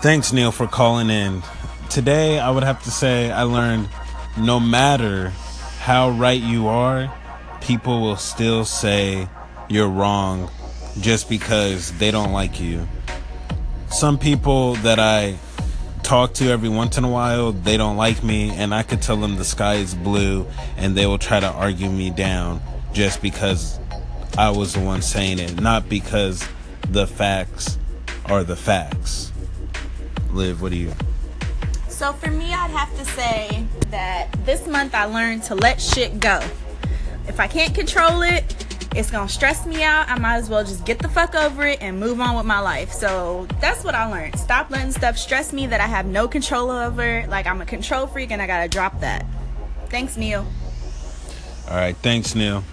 Thanks, Neil, for calling in. Today, I would have to say I learned no matter how right you are, people will still say you're wrong just because they don't like you. Some people that I talk to every once in a while, they don't like me, and I could tell them the sky is blue, and they will try to argue me down just because I was the one saying it, not because the facts are the facts. Liv, what do you? So for me, I'd have to say that this month I learned to let shit go. If I can't control it, it's gonna stress me out. I might as well just get the fuck over it and move on with my life. So that's what I learned. Stop letting stuff stress me that I have no control over. Like I'm a control freak and I gotta drop that. Thanks, Neil. All right, thanks, Neil.